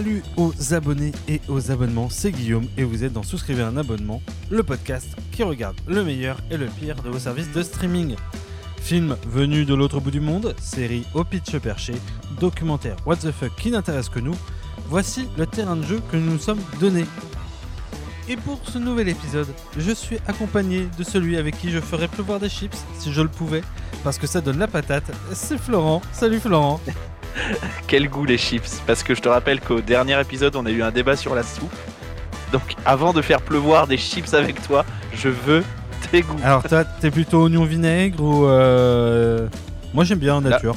Salut aux abonnés et aux abonnements, c'est Guillaume et vous êtes dans Souscrivez un abonnement, le podcast qui regarde le meilleur et le pire de vos services de streaming. Films venus de l'autre bout du monde, séries au pitch perché, documentaires what the fuck qui n'intéressent que nous, voici le terrain de jeu que nous nous sommes donné. Et pour ce nouvel épisode, je suis accompagné de celui avec qui je ferais pleuvoir des chips si je le pouvais, parce que ça donne la patate, c'est Florent. Salut Florent Quel goût les chips Parce que je te rappelle qu'au dernier épisode, on a eu un débat sur la soupe. Donc avant de faire pleuvoir des chips avec toi, je veux tes goûts. Alors toi, t'es plutôt oignon vinaigre ou... Euh... Moi j'aime bien en nature.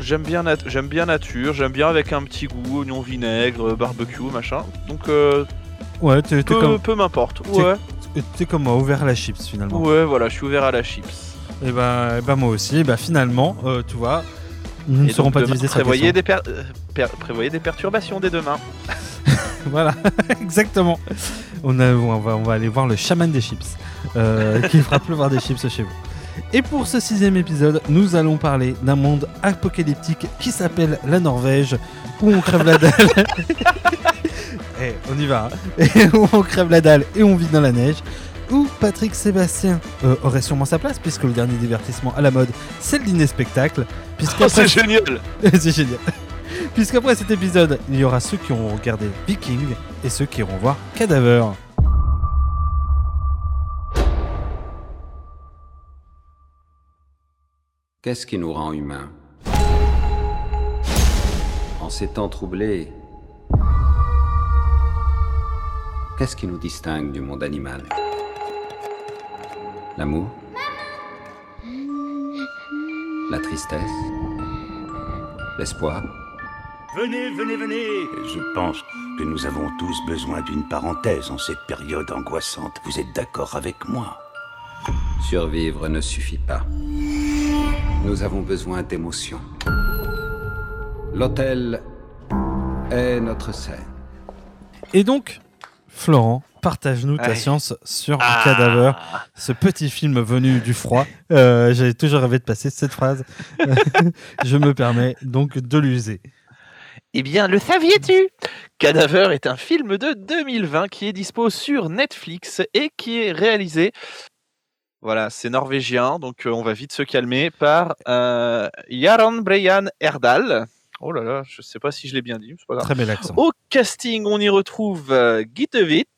J'aime bien, nat- j'aime bien nature, j'aime bien avec un petit goût, oignon vinaigre, barbecue, machin. Donc euh, Ouais, t'es t'es peu, comme, peu m'importe. t'es- Ouais, t'es comme moi, ouvert à la chips finalement. ouais, voilà, je suis ouvert à la chips. Et bah, et bah moi aussi, et bah finalement, euh, tu vois, nous ne serons pas divisés prévoyez des, per- euh, per- prévoyez des perturbations dès demain. Voilà, exactement. On, a, on, va, on va aller voir le chaman des chips, euh, qui fera pleuvoir des chips chez vous. Et pour ce sixième épisode, nous allons parler d'un monde apocalyptique qui s'appelle la Norvège, où on crève la dalle. Eh, on y va. hein. Et où on crève la dalle et on vit dans la neige. Où Patrick Sébastien euh, aurait sûrement sa place, puisque le dernier divertissement à la mode, c'est le dîner spectacle. Oh, Puisqu'après c'est génial c'est génial. Puisqu'après cet épisode, il y aura ceux qui auront regardé Viking et ceux qui iront voir Cadaver. Qu'est-ce qui nous rend humains? En ces temps troublés, qu'est-ce qui nous distingue du monde animal? L'amour La tristesse L'espoir Venez, venez, venez Je pense que nous avons tous besoin d'une parenthèse en cette période angoissante. Vous êtes d'accord avec moi? Survivre ne suffit pas. Nous avons besoin d'émotions. L'hôtel est notre scène. Et donc, Florent, partage-nous ta science sur Ah. Cadaver, ce petit film venu du froid. Euh, J'avais toujours rêvé de passer cette phrase. Je me permets donc de l'user. Eh bien, le saviez-tu? Cadaver est un film de 2020 qui est dispo sur Netflix et qui est réalisé, voilà, c'est norvégien, donc euh, on va vite se calmer, par euh, Jarand Breyan Erdal. Oh là là, je sais pas si je l'ai bien dit, c'est pas grave. Très bel accent. Au casting, on y retrouve euh.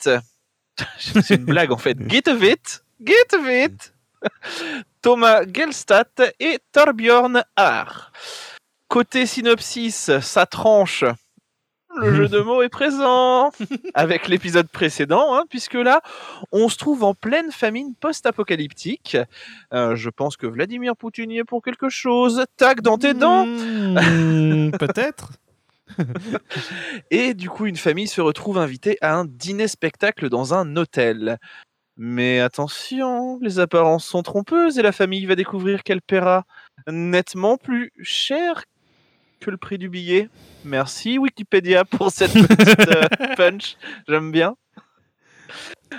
C'est une blague en fait. Gittevit. Gittevit. Thomas Gelstadt et Torbjörn Haar. Côté synopsis, ça tranche. Le jeu de mots est présent avec l'épisode précédent, hein, puisque là, on se trouve en pleine famine post-apocalyptique. Euh, je pense que Vladimir Poutine y est pour quelque chose. Tac dans tes dents. Hmm, Peut-être. Et du coup, une famille se retrouve invitée à un dîner-spectacle dans un hôtel. Mais attention, les apparences sont trompeuses et la famille va découvrir qu'elle paiera nettement plus cher que le prix du billet. Merci Wikipédia pour cette petite euh, punch, j'aime bien.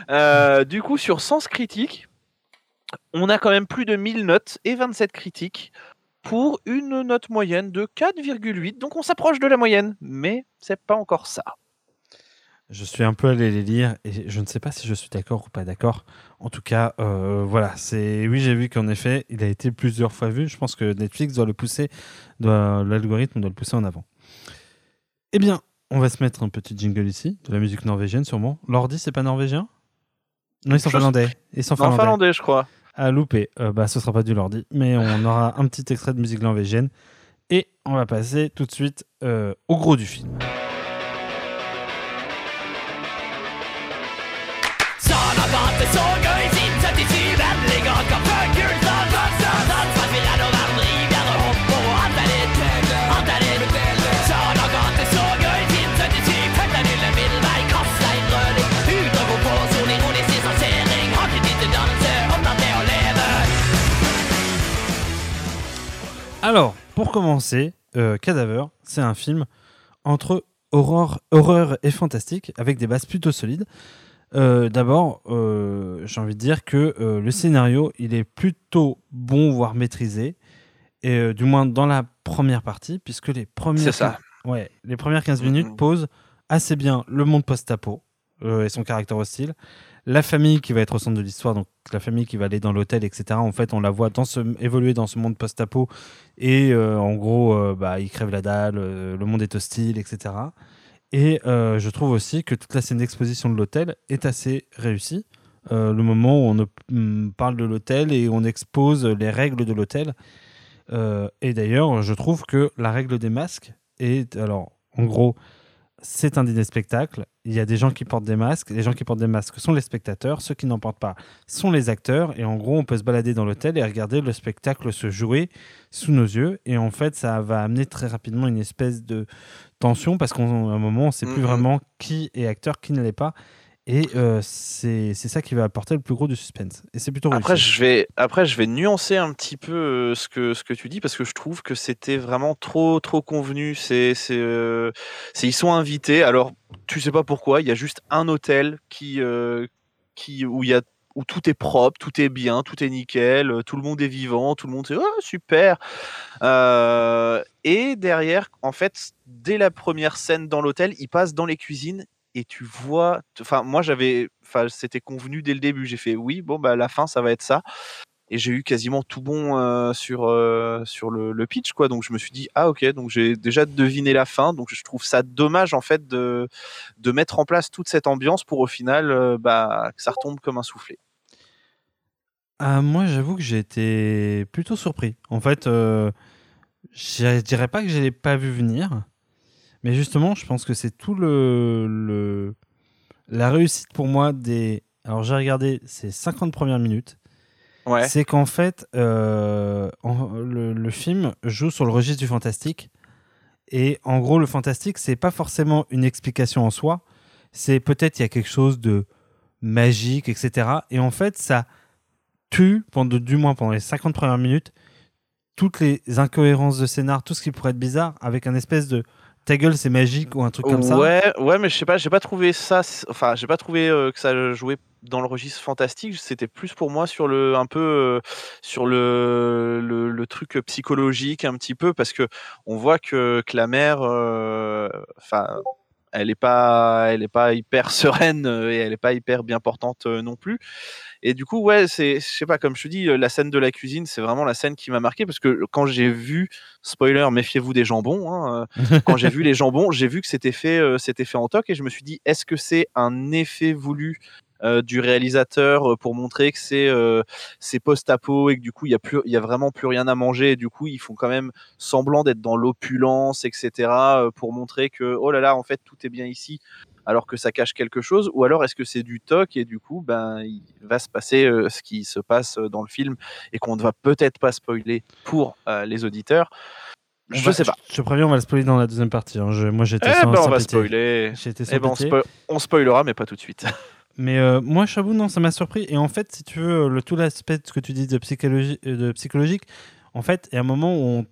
Euh, du coup, sur Sens Critique, on a quand même plus de 1000 notes et 27 critiques pour une note moyenne de 4,8. Donc on s'approche de la moyenne, mais c'est pas encore ça. Je suis un peu allé les lire et je ne sais pas si je suis d'accord ou pas d'accord. En tout cas, euh, voilà, c'est oui, j'ai vu qu'en effet, il a été plusieurs fois vu. Je pense que Netflix doit le pousser, doit l'algorithme doit le pousser en avant. Eh bien, on va se mettre un petit jingle ici, de la musique norvégienne sûrement. L'ordi, c'est pas norvégien? Non, ils sont Je finlandais. Ils sont finlandais, je crois. À louper, euh, bah, ce sera pas du Lordi, mais on aura un petit extrait de musique norvégienne. Et on va passer tout de suite euh, au gros du film. Sånn at det så gøy siden 77 Endelig ga skal fuck jul Sånn, sånn, sånn, sånn For vi redder verden Rivjære hopp Og alt ditt Alt ditt Sånn at det så gøy siden 77 Fuck den lille middelvei Kast deg inn røding Ut og gå på Son ironisk distansering Har ikke tid til danse Opptatt med å leve Alors, pour commencer, euh, Cadaver, c'est un film entre horreur et fantastique, avec des bases plutôt solides. Euh, D'abord, euh, j'ai envie de dire que euh, le scénario, il est plutôt bon, voire maîtrisé, et du moins dans la première partie, puisque les premières, ça. ouais, les premières 15 minutes posent assez bien le monde post-apo et son caractère hostile. La famille qui va être au centre de l'histoire, donc la famille qui va aller dans l'hôtel, etc. En fait, on la voit dans ce, évoluer dans ce monde post-apo et en gros, bah, il crève la dalle, le monde est hostile, etc. Et euh, je trouve aussi que toute la scène d'exposition de l'hôtel est assez réussie. Euh, le moment où on hum, parle de l'hôtel et on expose les règles de l'hôtel. Euh, et d'ailleurs, je trouve que la règle des masques est. Alors, en gros, c'est un dîner spectacle. Il y a des gens qui portent des masques. Les gens qui portent des masques sont les spectateurs. Ceux qui n'en portent pas sont les acteurs. Et en gros, on peut se balader dans l'hôtel et regarder le spectacle se jouer sous nos yeux. Et en fait, ça va amener très rapidement une espèce de tension parce qu'à un moment, on ne sait plus Mhm. vraiment qui est acteur, qui ne l'est pas. Et euh, c'est ça qui va apporter le plus gros du suspense. Et c'est plutôt Après réussi. je, vais, après, je vais nuancer un petit peu euh, ce, que, ce que tu dis parce que je trouve que c'était vraiment trop, trop convenu. C'est, euh, ils sont invités. Alors, tu sais pas pourquoi. Il y a juste un hôtel qui, euh, qui, où, il y a, où tout est propre, tout est bien, tout est nickel, euh, tout le monde est vivant, tout le monde c'est oh, super. Euh, et derrière, en fait, dès la première scène dans l'hôtel, ils passent dans les cuisines et tu vois, enfin moi j'avais, enfin c'était convenu dès le début. J'ai fait oui, bon bah la fin ça va être ça. Et j'ai eu quasiment tout bon sur sur le, pitch quoi. Donc je me suis dit ah ok, donc j'ai déjà deviné la fin. Donc je trouve ça dommage en fait de de mettre en place toute cette ambiance pour au final bah que ça retombe comme un soufflé. Ah, moi, j'avoue que j'ai été plutôt surpris. En fait, je dirais pas que je l'ai pas vu venir, mais justement, je pense que c'est tout le, le- la réussite pour moi des. Alors, j'ai regardé ces 50 premières minutes. Ouais. C'est qu'en fait, euh, en- le, le film joue sur le registre du fantastique. Et en gros, le fantastique, c'est pas forcément une explication en soi. C'est peut-être il y a quelque chose de magique, etc. Et en fait, ça tue, pendant, du moins pendant les 50 premières minutes, toutes les incohérences de scénar, tout ce qui pourrait être bizarre, avec un espèce de ta gueule, c'est magique ou un truc comme ça. Ouais, ouais, mais je sais pas, j'ai pas trouvé ça. Enfin, j'ai pas trouvé euh, que ça jouait dans le registre fantastique. C'était plus pour moi sur le, un peu euh, sur le, le, le truc psychologique un petit peu parce que on voit que, que la mère, euh, enfin, elle est pas, elle est pas hyper sereine euh, et elle est pas hyper bien portante euh, non plus. Et du coup, ouais, c'est, je sais pas, comme je te dis, euh, la scène de la cuisine, c'est vraiment la scène qui m'a marqué parce que quand j'ai vu, spoiler, méfiez-vous des jambons. hein, quand j'ai vu les jambons, j'ai vu que c'était fait, euh, c'était fait en toc et je me suis dit, est-ce que c'est un effet voulu euh, du réalisateur euh, pour montrer que c'est euh, post-apo et que du coup il y a plus, il y a vraiment plus rien à manger et du coup ils font quand même semblant d'être dans l'opulence, etc. euh, pour montrer que oh là là, en fait tout est bien ici alors que ça cache quelque chose ou alors est-ce que c'est du toc et du coup ben il va se passer euh, ce qui se passe dans le film et qu'on ne va peut-être pas spoiler pour les auditeurs? Je va- sais pas Je te préviens, on va le spoiler dans la deuxième partie. hein. Je- moi, j'étais eh sans, ben on va spoiler eh ben on, spo- on spoilera mais pas tout de suite Mais euh, moi, j'avoue, non, ça m'a surpris. Et en fait, si tu veux, le, tout l'aspect de ce que tu dis de, psychologie, euh, de psychologique, en fait, il y a un moment où on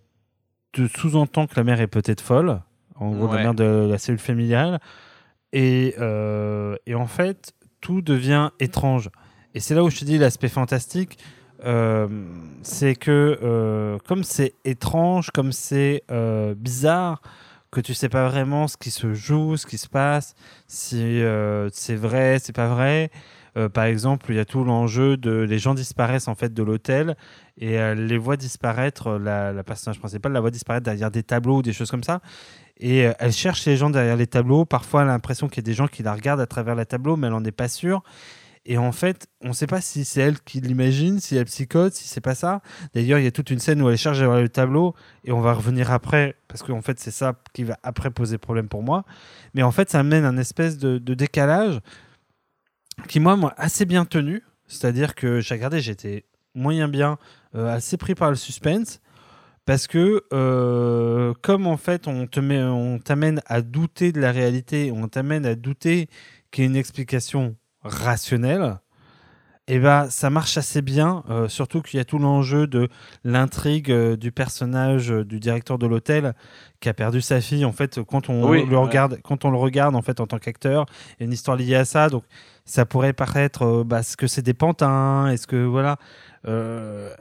te sous-entend que la mère est peut-être folle, en gros, la mère de la cellule familiale. Et, euh, et en fait, tout devient étrange. Et c'est là où je te dis l'aspect fantastique. euh, c'est que comme c'est étrange, comme c'est bizarre, que tu sais pas vraiment ce qui se joue, ce qui se passe, si euh, c'est vrai, c'est pas vrai. Euh, par exemple, il y a tout l'enjeu de les gens disparaissent en fait de l'hôtel et elle les voit disparaître, euh, la, la personnage principale la voit disparaître derrière des tableaux ou des choses comme ça. Et euh, elle cherche les gens derrière les tableaux. Parfois, elle a l'impression qu'il y a des gens qui la regardent à travers les tableaux, mais elle n'en est pas sûre. Et en fait, on ne sait pas si c'est elle qui l'imagine, si elle psychote, si c'est pas ça. D'ailleurs, il y a toute une scène où elle cherche derrière le tableau, et on va revenir après, parce qu'en fait, c'est ça qui va après poser problème pour moi. Mais en fait, ça amène un espèce de, décalage qui, moi, m'a assez bien tenu. C'est-à-dire que j'ai regardé, j'étais moyen bien, euh, assez pris par le suspense. Parce que, euh, comme en fait, on on t'amène à douter de la réalité, on t'amène à douter qu'il y ait une explication rationnelle, et ben ça marche assez bien, euh, surtout qu'il y a tout l'enjeu de l'intrigue euh, du personnage euh, du directeur de l'hôtel qui a perdu sa fille. En fait, quand on Oui, le ouais. regarde, quand on le regarde en fait en tant qu'acteur, il y a une histoire liée à ça. Donc ça pourrait paraître, bah, est-ce que c'est des pantins, est-ce que voilà.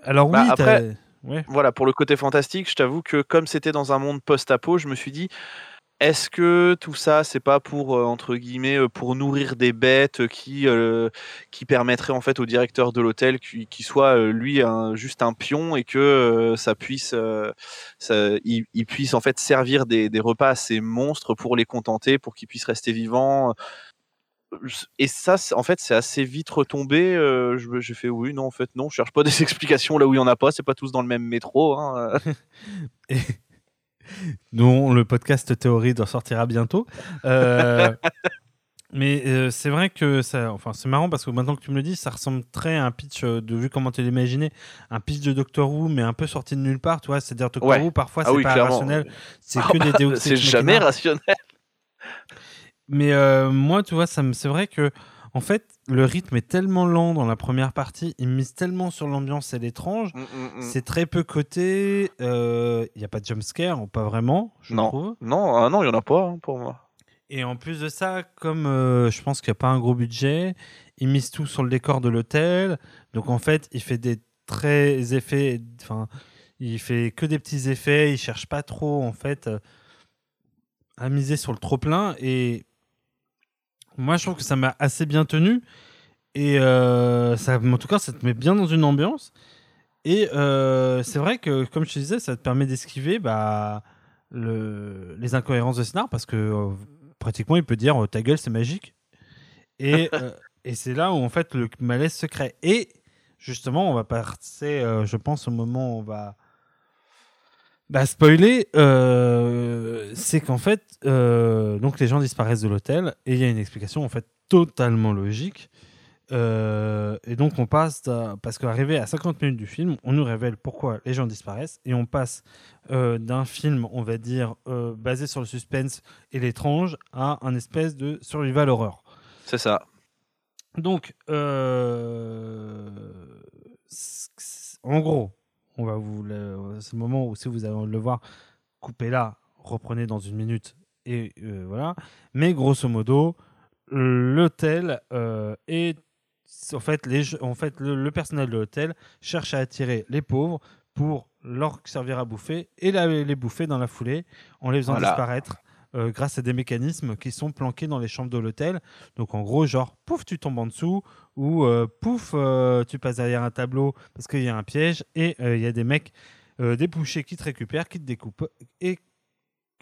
Alors oui, Bah, t'as- après- ouais. voilà pour le côté fantastique je t'avoue que comme c'était dans un monde post-apo je me suis dit est-ce que tout ça, c'est pas pour euh, entre guillemets euh, pour nourrir des bêtes qui euh, qui permettraient en fait au directeur de l'hôtel qui, qui soit lui un, juste un pion et que ça puisse il, puisse en fait servir des, repas à ces monstres pour les contenter, pour qu'ils puissent rester vivants. Et ça, en fait, c'est assez vite retombé. je J'ai fait oui, non, en fait, non. Je cherche pas des explications là où il y en a pas. C'est pas tous dans le même métro. Hein. Dont le podcast théorie doit sortira bientôt. Euh, mais euh, c'est vrai que ça, enfin, c'est marrant parce que maintenant que tu me le dis, ça ressemble très à un pitch euh, de vu comment tu l'imaginais, un pitch de Doctor Who, mais un peu sorti de nulle part. Tu vois, c'est-à-dire Doctor Ouais. Who, parfois Ah c'est oui, pas clairement. rationnel, c'est Ah que des bah, Deus c'est jamais rationnel. Mais euh, moi, tu vois, ça me- c'est vrai que en fait, le rythme est tellement lent dans la première partie, il mise tellement sur l'ambiance et l'étrange. Mm, mm, mm. C'est très peu coté. Il n'y a pas de jumpscare, pas vraiment, je Non. trouve. Non, ah non, il y en a pas hein, pour moi. Et en plus de ça, comme euh, je pense qu'il n'y a pas un gros budget, il mise tout sur le décor de l'hôtel. Donc en fait, il fait des très effets. Enfin, il fait que des petits effets. Il cherche pas trop en fait euh, à miser sur le trop plein. Et moi, je trouve que ça m'a assez bien tenu. Et euh, ça, en tout cas, ça te met bien dans une ambiance. Et euh, c'est vrai que, comme je te disais, ça te permet d'esquiver bah, le, les incohérences de scénar parce que euh, pratiquement, il peut dire ta gueule, c'est magique. Et, et c'est là où en fait le malaise se crée. Et justement, on va passer, je pense, au moment où on va bah, spoiler. euh, c'est qu'en fait, euh, donc les gens disparaissent de l'hôtel et il y a une explication en fait totalement logique. Euh, et donc on passe, d'un- parce qu'arrivé à 50 minutes du film, on nous révèle pourquoi les gens disparaissent et on passe d'un film, on va dire, basé sur le suspense et l'étrange à un espèce de survival horror. C'est ça. Donc, en gros, on va vous le- c'est le moment où si vous allez le voir, coupez là, reprenez dans une minute et euh, voilà. Mais grosso modo, l'hôtel euh, est en fait, les, en fait le, le personnel de l'hôtel cherche à attirer les pauvres pour leur servir à bouffer et la- les bouffer dans la foulée en les faisant Voilà. disparaître euh, grâce à des mécanismes qui sont planqués dans les chambres de l'hôtel. Donc en gros, genre, pouf, tu tombes en dessous ou euh, pouf, euh, tu passes derrière un tableau parce qu'il y a un piège et il y a des mecs, des bouchers qui te récupèrent, qui te découpent et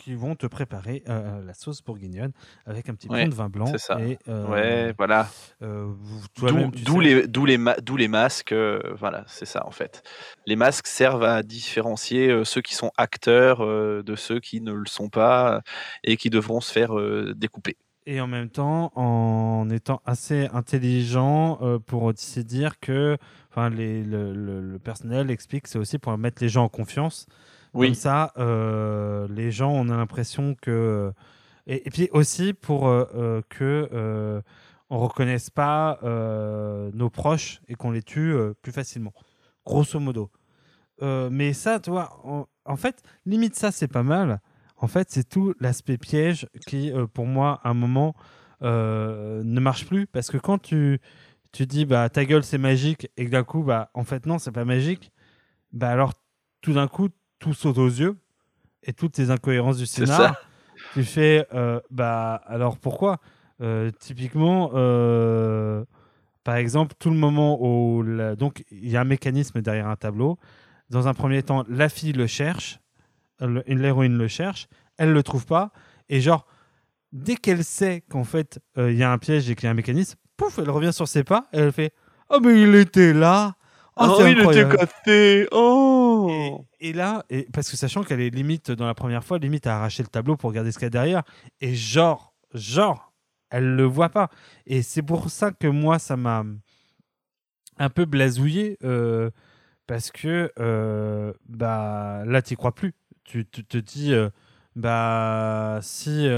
qui vont te préparer euh, la sauce bourguignonne avec un petit Ouais, peu de vin blanc. c'est ça. Et, euh, ouais, voilà. euh, D'où les, les, ma- les masques. euh, voilà, c'est ça en fait. Les masques servent à différencier euh, ceux qui sont acteurs euh, de ceux qui ne le sont pas euh, et qui devront se faire euh, découper. et en même temps en étant assez intelligent euh, pour aussi dire que enfin les, le, le- le personnel explique que c'est aussi pour mettre les gens en confiance Oui. comme ça euh, les gens on a l'impression que et, et puis aussi pour euh, euh, que euh, on reconnaisse pas euh, nos proches et qu'on les tue plus facilement grosso modo mais ça tu vois en, en fait limite ça c'est pas mal en fait, c'est tout l'aspect piège qui, pour moi, à un moment, ne marche plus. Parce que quand tu, tu dis, bah, ta gueule, c'est magique, et que d'un coup, bah, en fait, non, c'est pas magique, bah, alors, tout d'un coup, tout saute aux yeux, et toutes les incohérences du scénar, tu fais, euh, bah, alors pourquoi? Euh, Typiquement, euh, par exemple, tout le moment où. la- Donc, il y a un mécanisme derrière un tableau. Dans un premier temps, la fille le cherche, l'héroïne le cherche, elle le trouve pas, et genre, dès qu'elle sait qu'en fait, il y a un piège et qu'il y a un mécanisme, pouf, elle revient sur ses pas, et elle fait Oh, mais il était là Oh, c'est incroyable. cassé Oh Et, et là, et, parce que sachant qu'elle est limite dans la première fois, limite à arracher le tableau pour regarder ce qu'il y a derrière. Et genre, genre, elle le voit pas. Et c'est pour ça que moi, ça m'a un peu blasouillé. euh, parce que euh, bah, là, tu crois plus. Tu, tu te dis, euh, bah, si,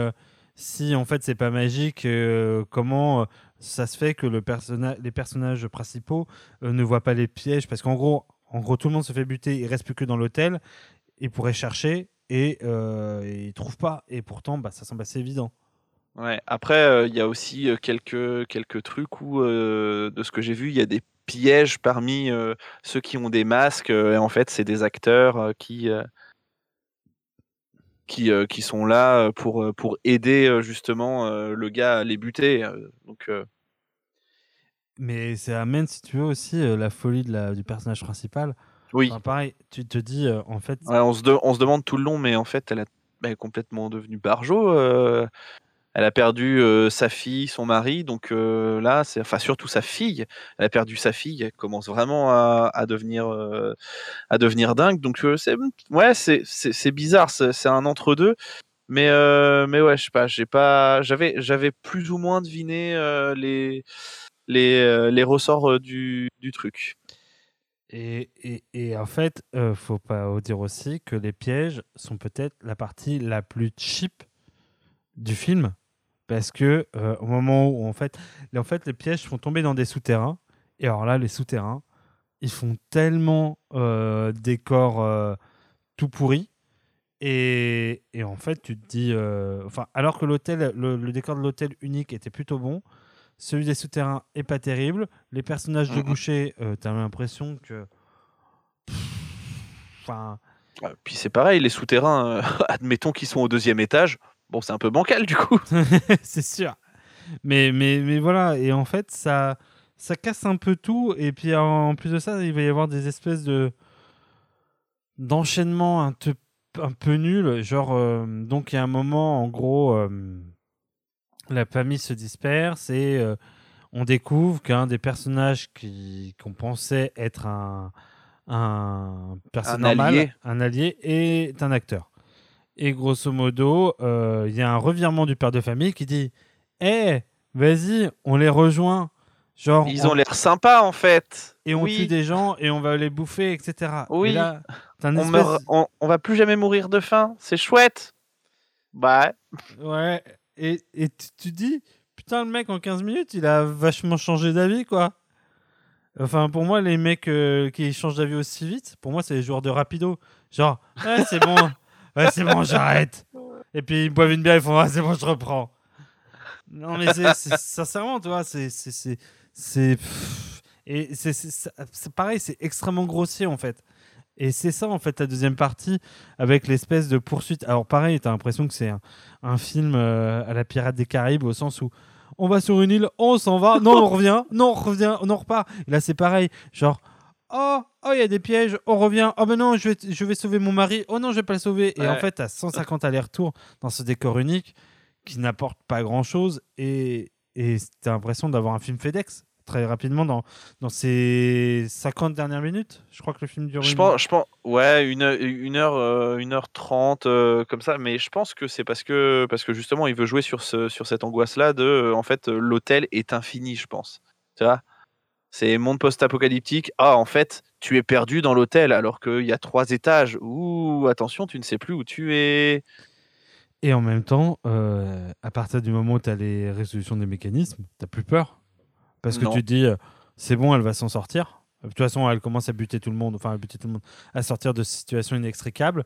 si en fait c'est pas magique, euh, comment ça se fait que les personnages principaux euh, ne voient pas les pièges Parce qu'en gros, en gros, tout le monde se fait buter, il reste plus que dans l'hôtel. Il pourrait chercher et euh, et il trouve pas. Et pourtant, bah, ça semble assez évident. Ouais. Après, euh, il y a aussi euh, quelques, quelques trucs où, de ce que j'ai vu, il y a des pièges parmi ceux qui ont des masques. et en fait, c'est des acteurs qui, qui, euh, qui sont là euh, pour, euh, pour aider justement le gars à les buter. donc, Mais ça amène, si tu veux, aussi la folie de la, du personnage principal. oui, Enfin, pareil, tu te dis, en fait, Ouais, on, se de- on se demande tout le long, mais en fait, elle, a- elle est complètement devenue barjo. Elle a perdu euh, sa fille, son mari, donc euh, là, c'est enfin surtout sa fille. Elle a perdu sa fille, elle commence vraiment à, devenir euh, à devenir dingue. Donc c'est ouais, c'est bizarre, c'est un entre deux. Mais mais ouais, je sais pas, j'avais j'avais plus ou moins deviné les les les ressorts du du truc. Et, et, et en fait, euh, faut pas dire aussi que les pièges sont peut-être la partie la plus cheap du film. Parce que euh, au moment où en fait, les- en fait, les pièges font tomber dans des souterrains. Et alors là, les souterrains, ils font tellement euh, décor euh, tout pourri. Et, et en fait, tu te dis. euh, Enfin, alors que l'hôtel, le, le décor de l'hôtel unique était plutôt bon, celui des souterrains est pas terrible. Les personnages de boucher, euh, t'as l'impression que. Enfin. Euh, Puis c'est pareil, les souterrains, admettons qu'ils sont au deuxième étage. Bon, c'est un peu bancal du coup. c'est sûr. Mais, mais, mais voilà, et en fait, ça, ça casse un peu tout. Et puis en plus de ça, il va y avoir des espèces de d'enchaînements un, te- un peu nuls. Genre, euh, donc il y a un moment, en gros, euh, la famille se disperse et euh, on découvre qu'un des personnages qui- qu'on pensait être un, un personne Un normal, un allié, est un acteur. Et grosso modo, euh, il y a un revirement du père de famille qui dit Eh, vas-y, on les rejoint. Genre, Ils on- ont l'air sympas en fait. et on oui, tue des gens et on va les bouffer, etc. Oui. Et là, on, espèce- meurt- on, on va plus jamais mourir de faim. C'est chouette. Bah, Ouais, et, et tu, tu dis, putain, le mec en 15 minutes, il a vachement changé d'avis, quoi. Enfin, pour moi, les mecs euh, qui changent d'avis aussi vite, pour moi, c'est les joueurs de rapido. Genre, ouais, c'est bon, ouais, c'est bon, j'arrête. Et puis, ils boivent une bière, ils font, ah, c'est bon, je reprends. Non, mais c'est sincèrement, tu vois, c'est. c'est- Et c'est pareil, c'est extrêmement grossier, en fait. Et c'est ça, en fait, la deuxième partie, avec l'espèce de poursuite. Alors, pareil, t'as l'impression que c'est un, un film euh, à la Pirate des Caraïbes, au sens où on va sur une île, on s'en va, non, on revient, non, on revient, on en repart. Et là, c'est pareil, genre, oh, oh, il y a des pièges, on revient, oh, ben non, je vais, je vais sauver mon mari, oh non, je vais pas le sauver. Et en fait, t'as 150 allers-retours dans ce décor unique qui n'apporte pas grand-chose. Et et t'as l'impression d'avoir un film FedEx très rapidement dans, dans ces 50 dernières minutes. Je crois que le film dure je une- pense, je pense, ouais, une, une heure, euh, une heure trente, euh, comme ça. Mais je pense que c'est parce que, parce que justement, il veut jouer sur ce, sur cette angoisse-là de, euh, en fait, euh, l'hôtel est infini, je pense. Tu vois? C'est monde post-apocalyptique. Ah, en fait, tu es perdu dans l'hôtel alors qu'il y a trois étages. Ouh, attention, tu ne sais plus où tu es. Et en même temps, euh, à partir du moment où tu as les résolutions des mécanismes, tu plus peur. Parce que Non. tu te dis, euh, c'est bon, elle va s'en sortir. De toute façon, elle commence à buter tout le monde, enfin à buter tout le monde, à sortir de situations inextricables.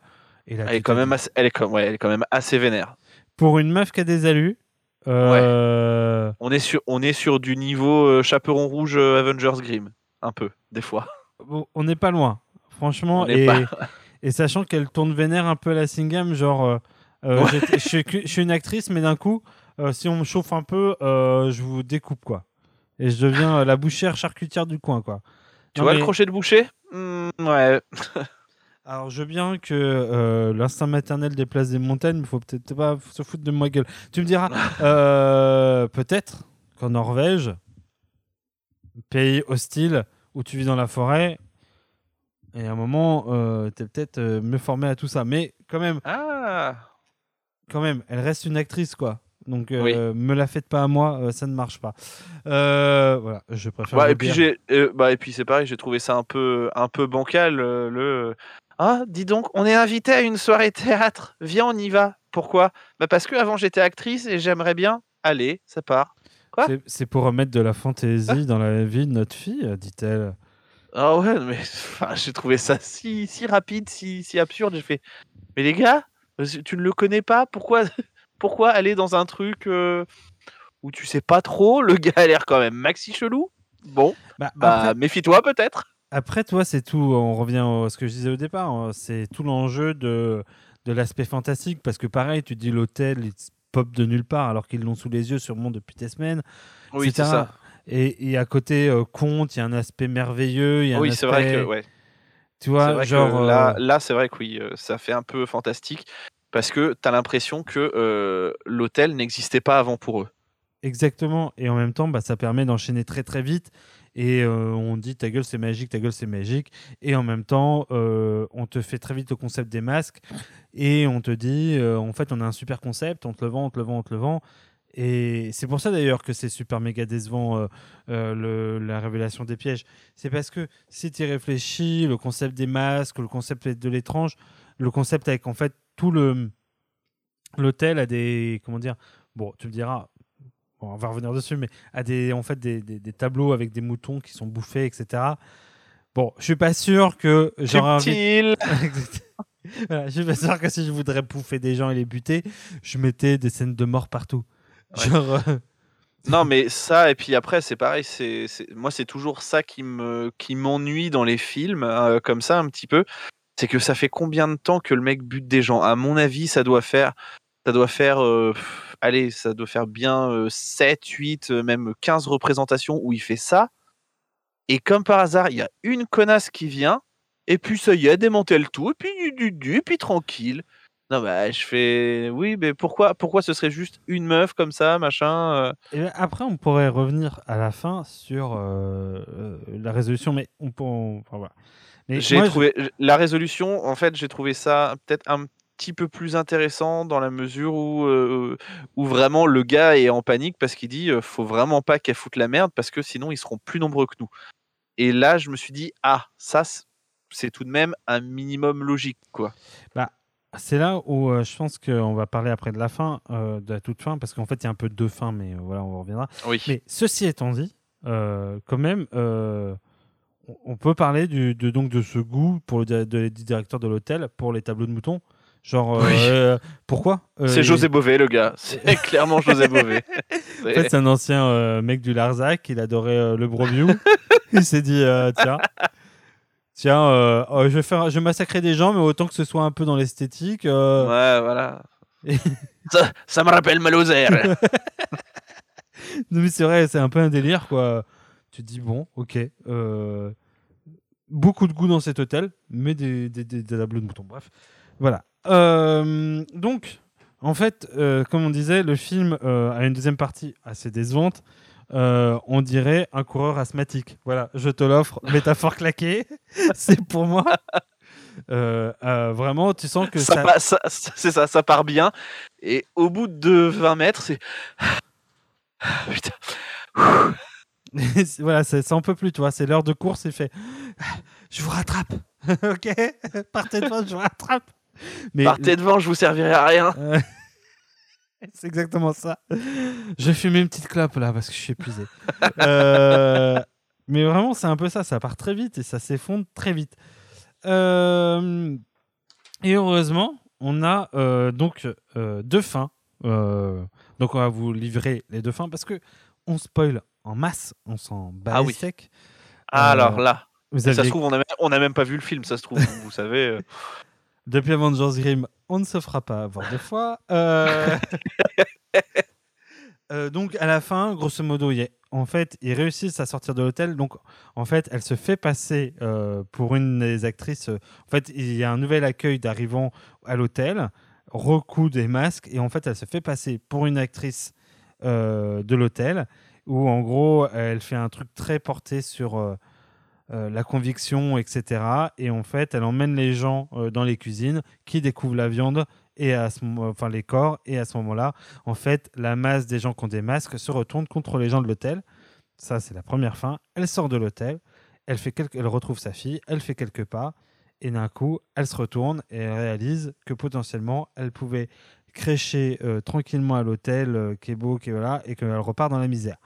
Et là, Elle est quand même assez, elle est quand, ouais, elle est quand même assez vénère. Pour une meuf qui a des alus, euh, On est sur, on est sur du niveau euh, chaperon rouge euh, Avengers Grimm, un peu, des fois. bon, on n'est pas loin. Franchement, et, pas- et sachant qu'elle tourne vénère un peu à la Singham, genre, euh, Ouais. je, suis, une actrice, mais d'un coup, si on me chauffe un peu, je vous découpe, quoi. Et je deviens la bouchère charcutière du coin, quoi. Tu Non, vois mais- le crochet de boucher? Hmm, Ouais. Alors, je veux bien que euh, l'instinct maternel déplace des montagnes, mais il faut peut-être pas se foutre de ma gueule. Tu me diras, euh, peut-être qu'en Norvège, pays hostile où tu vis dans la forêt, et à un moment, euh, tu es peut-être euh, mieux formé à tout ça. Mais quand même, Ah quand même, elle reste une actrice, quoi. Donc, Oui. me la faites pas à moi, ça ne marche pas. Voilà, je préfère. Le et puis bah et puis c'est pareil, j'ai trouvé ça un peu, un peu bancal. le, ah, dis donc, on est invité à une soirée théâtre. Viens, on y va. Pourquoi? Bah parce que avant j'étais actrice et j'aimerais bien. Allez, ça part. quoi? C'est- pour remettre de la fantaisie dans la vie de notre fille, dit-elle. Ah ouais, mais enfin, j'ai trouvé ça si, si rapide, si, si absurde. J'ai fait, mais les gars, tu ne le connais pas? Pourquoi, pourquoi aller dans un truc euh, où tu sais pas trop? Le gars a l'air quand même maxi chelou. Bon, Bah, bah méfie-toi peut-être. Après, toi, c'est tout. On revient à ce que je disais au départ. hein, C'est tout l'enjeu de de l'aspect fantastique, parce que pareil, tu dis l'hôtel, il pop de nulle part, alors qu'ils l'ont sous les yeux sûrement depuis des semaines. Oui, c'est ça. Et, et à côté, euh, conte, il y a un aspect merveilleux. il Y a un Oui, c'est vrai que ouais. Tu vois, genre. là, euh, là c'est vrai que oui, euh, ça fait un peu fantastique parce que tu as l'impression que euh, l'hôtel n'existait pas avant pour eux. Exactement. Et en même temps, bah, ça permet d'enchaîner très très vite. Et euh, on dit ta gueule c'est magique, ta gueule c'est magique. Et en même temps, euh, on te fait très vite le concept des masques. Et on te dit, euh, en fait, on a un super concept, on te le vend, on te le vend, on te le vend. Et c'est pour ça d'ailleurs que c'est super méga décevant le- la révélation des pièges. C'est parce que si tu réfléchis, le concept des masques, le concept de l'étrange, le concept avec en fait tout le l'hôtel a des comment dire bon tu me diras bon, on va revenir dessus mais a des en fait des, des- des tableaux avec des moutons qui sont bouffés etc bon je suis pas sûr que j'aurais envie voilà, je suis pas sûr que si je voudrais bouffer des gens et les buter je mettais des scènes de mort partout Ouais. genre euh, Non, mais ça, et puis après, c'est pareil. C'est, c'est- Moi, c'est toujours ça qui, me... qui m'ennuie dans les films, euh, comme ça, un petit peu. C'est que ça fait combien de temps que le mec bute des gens? À mon avis, ça doit faire. Ça doit faire. euh, Allez, ça doit faire bien euh, 7, 8, euh, même 15 représentations où il fait ça. Et comme par hasard, il y a une connasse qui vient, et puis ça y est, démantèle tout, et puis du, du, du, et puis tranquille. Non, bah, je fais. Oui, mais pourquoi, pourquoi ce serait juste une meuf comme ça, machin euh, et après on pourrait revenir à la fin sur euh, la résolution mais on peut enfin, voilà J'ai trouvé la résolution. En fait, j'ai trouvé ça peut-être un petit peu plus intéressant dans la mesure où euh, où vraiment le gars est en panique parce qu'il dit euh, faut vraiment pas qu'elle foute la merde parce que sinon ils seront plus nombreux que nous. Et là, je me suis dit ah ça c'est tout de même un minimum logique quoi. C'est là où euh, je pense qu'on va parler après de la fin, euh, de la toute fin, parce qu'en fait, il y a un peu deux fins, mais voilà, on en reviendra. Oui. Mais ceci étant dit, quand même, on- peut parler du, de, donc, de ce goût pour le de- du directeur de l'hôtel pour les tableaux de moutons. Genre, euh, Oui. euh, pourquoi Euh, c'est José Bové le gars. C'est clairement José Bové. En fait, c'est un ancien euh, mec du Larzac, il adorait le Bromiou. il s'est dit, tiens, tiens oh, je, vais faire, je vais massacrer des gens, mais autant que ce soit un peu dans l'esthétique. Ouais voilà. Ça, ça me rappelle Malozer. Non, mais c'est vrai, c'est un peu un délire, quoi. Tu te dis, bon, ok. beaucoup de goût dans cet hôtel, mais des, des, des- des tableaux de moutons. Bref, voilà. Euh, donc, en fait, euh, comme on disait, le film euh, a une deuxième partie assez décevante. Euh, on dirait un coureur asthmatique. Voilà, je te l'offre, métaphore claquée. c'est pour moi. Euh, euh, vraiment, tu sens que ça, ça, ça- c'est ça, ça part bien. Et au bout de 20 mètres, c'est. Putain. voilà, c'est ça en peut plus, tu vois. C'est l'heure de course, il fait Je vous rattrape. ok? Partez devant, je vous rattrape. Mais Partez devant, je vous servirai à rien. C'est exactement ça. Je vais fumer une petite clope là parce que je suis épuisé. Euh, mais vraiment, c'est un peu ça. Ça part très vite et ça s'effondre très vite. Euh, Et heureusement, on a euh, donc euh, deux fins. Euh, donc on va vous livrer les deux fins parce que on spoil en masse, on s'en bat Ah les oui. steaks. Ah, Euh, alors là, Vous ça se trouve, on a, même, on a même pas vu le film, ça se trouve, vous savez. Depuis Avengers Grimm, on ne se fera pas avoir deux fois. Euh, euh, donc à la fin, grosso modo, il y a- en fait, ils réussissent à sortir de l'hôtel. Donc en fait, elle se fait passer euh, pour une des actrices. En fait, il y a un nouvel accueil d'arrivants à l'hôtel, recoue des masques et en fait, elle se fait passer pour une actrice de l'hôtel où en gros, elle fait un truc très porté sur euh, la conviction, etc. Et en fait, elle emmène les gens euh, dans les cuisines qui découvrent la viande et à enfin les corps. Et à ce moment-là, en fait, la masse des gens qui ont des masques se retourne contre les gens de l'hôtel. Ça, c'est la première fin. Elle sort de l'hôtel, elle fait quelques, elle retrouve sa fille, elle fait quelques pas, et d'un coup, elle se retourne et elle réalise que potentiellement, elle pouvait crécher euh, tranquillement à l'hôtel, qui est beau, qui est et qu'elle repart dans la misère.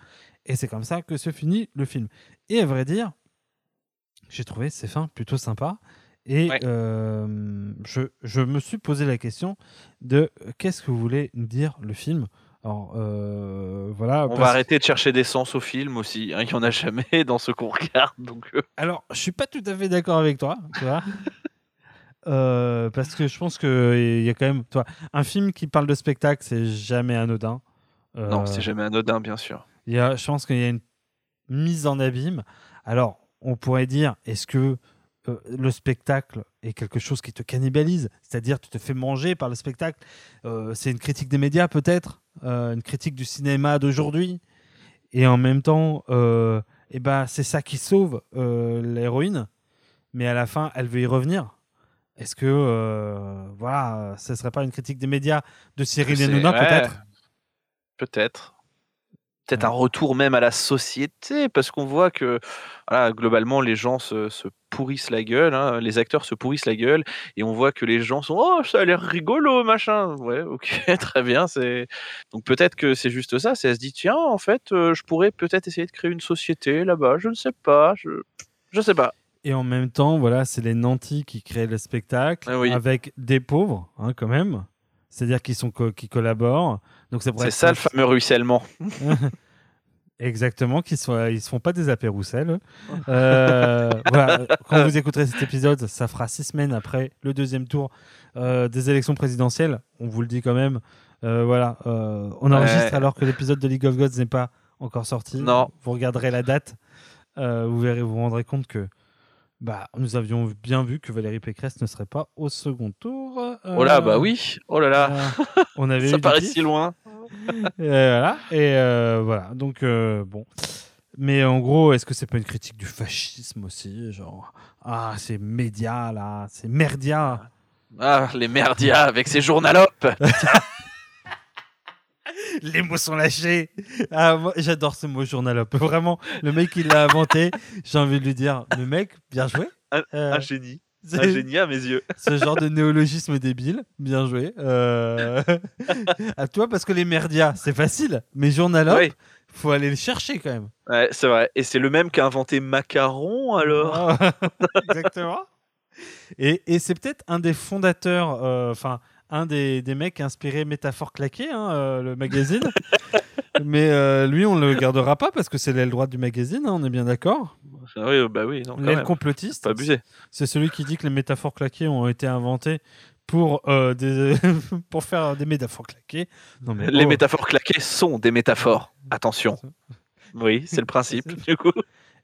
Et c'est comme ça que se finit le film. Et à vrai dire, j'ai trouvé ces fins plutôt sympas. Et Ouais. euh, je, je me suis posé la question de euh, qu'est-ce que voulait nous dire le film? Alors euh, voilà. On va arrêter de chercher des sens au film aussi. hein, Il y en a jamais dans ce qu'on regarde. Donc, Alors je suis pas tout à fait d'accord avec toi. Tu vois Euh, parce que je pense qu'il y a quand même. Toi, un film qui parle de spectacle, c'est jamais anodin. Euh, Non, c'est jamais anodin, bien sûr. y a, je pense qu'il y a une mise en abîme. Alors, on pourrait dire, est-ce que euh, le spectacle est quelque chose qui te cannibalise? C'est-à-dire, tu te fais manger par le spectacle Euh, C'est une critique des médias, peut-être Euh, Une critique du cinéma d'aujourd'hui Et en même temps, eh ben, c'est ça qui sauve l'héroïne. Mais à la fin, elle veut y revenir. Est-ce que, voilà, ce serait pas une critique des médias de Cyril Hanouna, ouais. peut-être? Peut-être. Peut-être Ouais. un retour même à la société, parce qu'on voit que voilà, globalement, les gens se, se pourrissent la gueule, hein, les acteurs se pourrissent la gueule, et on voit que les gens sont Oh, ça a l'air rigolo, machin. Ouais, ok, très bien. c'est Donc peut-être que c'est juste ça, c'est elle se dit Tiens, en fait, euh, je pourrais peut-être essayer de créer une société là-bas, je ne sais pas, je, je sais pas. Et en même temps, voilà, c'est les nantis qui créent le spectacle Ah oui. avec des pauvres, hein, quand même. C'est-à-dire qu'ils sont co- qui collaborent. Donc ça C'est être ça le fameux ruissellement. Exactement, qu'ils soient, ils se font pas des apéroussels. Euh, voilà, quand vous écouterez cet épisode, ça fera six semaines après le deuxième tour euh, des élections présidentielles. On vous le dit quand même. Euh, voilà, euh, on enregistre Ouais. alors que l'épisode de League of Gods n'est pas encore sorti. Non. Vous regarderez la date, euh, vous verrez, vous vous rendrez compte que bah, nous avions bien vu que Valérie Pécresse ne serait pas au second tour. Oh là, Euh, bah oui, oh là là, euh, on avait ça paraît si loin. Et voilà. Et euh, voilà. Donc, euh, bon. Mais en gros, est-ce que c'est pas une critique du fascisme aussi Genre, ah, ces médias là, ces merdias? Ah, les merdias avec ces journalopes. Les mots sont lâchés. Ah, j'adore ce mot journalope. Vraiment, le mec qui l'a inventé, j'ai envie de lui dire, le mec, bien joué. Un- Euh, Un génie, un génie à mes yeux. ce genre de néologisme débile, bien joué. Euh, à toi, parce que les merdias, c'est facile, mais journalope, Oui. faut aller le chercher quand même. Ouais, c'est vrai. Et c'est le même qui a inventé macaron alors. Ah, Exactement. Et, et c'est peut-être un des fondateurs, euh, enfin, un des, des mecs qui a inspiré Métaphore claquée, hein, euh, le magazine. Mais euh, lui, on ne le gardera pas parce que c'est l'aile droite du magazine, hein, on est bien d'accord. Ah Oui, bah oui, non, quand L'aile même. complotiste, Pas abusé. c'est celui qui dit que les métaphores claquées ont été inventées pour, euh, des, pour faire des métaphores claquées. Non, mais Les oh. métaphores claquées sont des métaphores. Attention. Oui, c'est le principe. Du coup.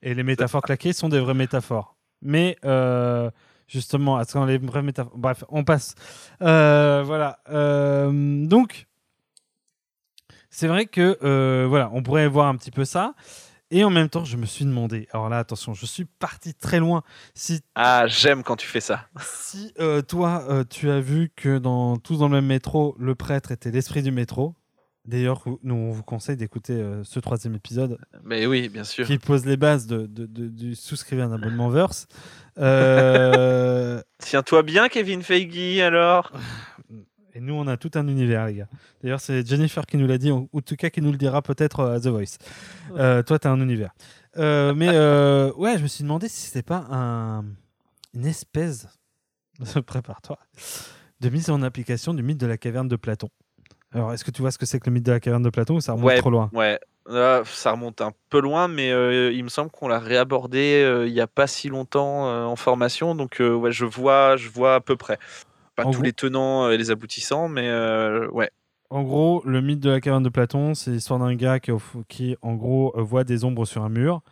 Et les métaphores claquées sont des vraies métaphores. Mais euh, justement, est-ce qu'on les vraies métaphores Bref, on passe. Euh, voilà. Euh, donc, c'est vrai que euh, voilà, on pourrait voir un petit peu ça. Et en même temps, je me suis demandé. Alors là, attention, je suis parti très loin. Si Ah, j'aime quand tu fais ça. si toi, tu as vu que dans Tous dans le même métro, le prêtre était l'esprit du métro. D'ailleurs, nous, on vous conseille d'écouter euh, ce troisième épisode Mais oui, bien sûr. qui pose les bases de, de- de- du souscrire un abonnement Verse. Euh, Tiens-toi bien, Kevin Feige, alors. et nous, on a tout un univers, les gars. D'ailleurs, c'est Jennifer qui nous l'a dit, ou en tout cas qui nous le dira peut-être euh, à The Voice. Euh, toi, tu as un univers. Euh, mais euh, ouais, je me suis demandé si c'était pas un, une espèce, prépare-toi, de mise en application du mythe de la caverne de Platon. Alors, est-ce que tu vois ce que c'est que le mythe de la caverne de Platon ou ça remonte Ouais, trop loin? Ouais, Là, ça remonte un peu loin, mais euh, il me semble qu'on l'a réabordé euh, il n'y a pas si longtemps euh, en formation, donc ouais, je vois, je vois à peu près. Pas En tous gros- les tenants et les aboutissants, mais ouais. En gros, le mythe de la caverne de Platon, c'est l'histoire d'un gars qui, qui, en gros, voit des ombres sur un mur.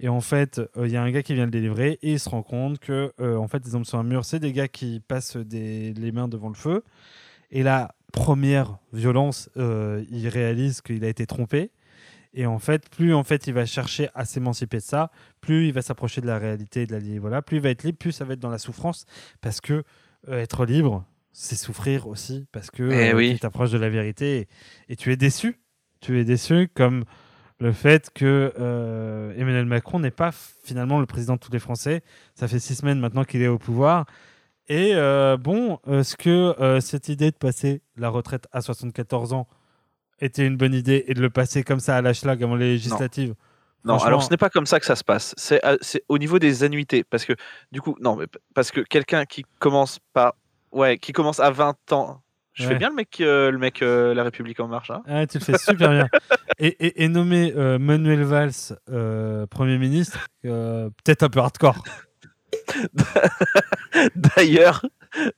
Et en fait, il y a un gars qui vient le délivrer et il se rend compte que, en fait, les ombres sur un mur, c'est des gars qui passent des, les mains devant le feu. Et la première violence, euh, il réalise qu'il a été trompé. Et en fait, plus en fait il va chercher à s'émanciper de ça, plus il va s'approcher de la réalité, de la li- voilà, plus il va être libre, plus ça va être dans la souffrance, parce que euh, être libre, c'est souffrir aussi, parce que Eh euh, oui. tu t'approches de la vérité et, et tu es déçu. Tu es déçu comme le fait que euh, Emmanuel Macron n'est pas finalement le président de tous les Français. Ça fait six semaines maintenant qu'il est au pouvoir. Et euh, bon, est-ce que euh, cette idée de passer la retraite à 74 ans était une bonne idée et de le passer comme ça à la schlag avant les législatives? Non, Franchement- alors ce n'est pas comme ça que ça se passe. C'est c'est au niveau des annuités, parce que du coup, non, mais parce que quelqu'un qui commence par, ouais, qui commence à 20 ans. Je Ouais. fais bien le mec, euh, le mec, euh, La République en marche. hein? Ah, tu le fais super bien. Et, et, et nommer euh, Manuel Valls euh, Premier ministre, euh, peut-être un peu hardcore. D'ailleurs,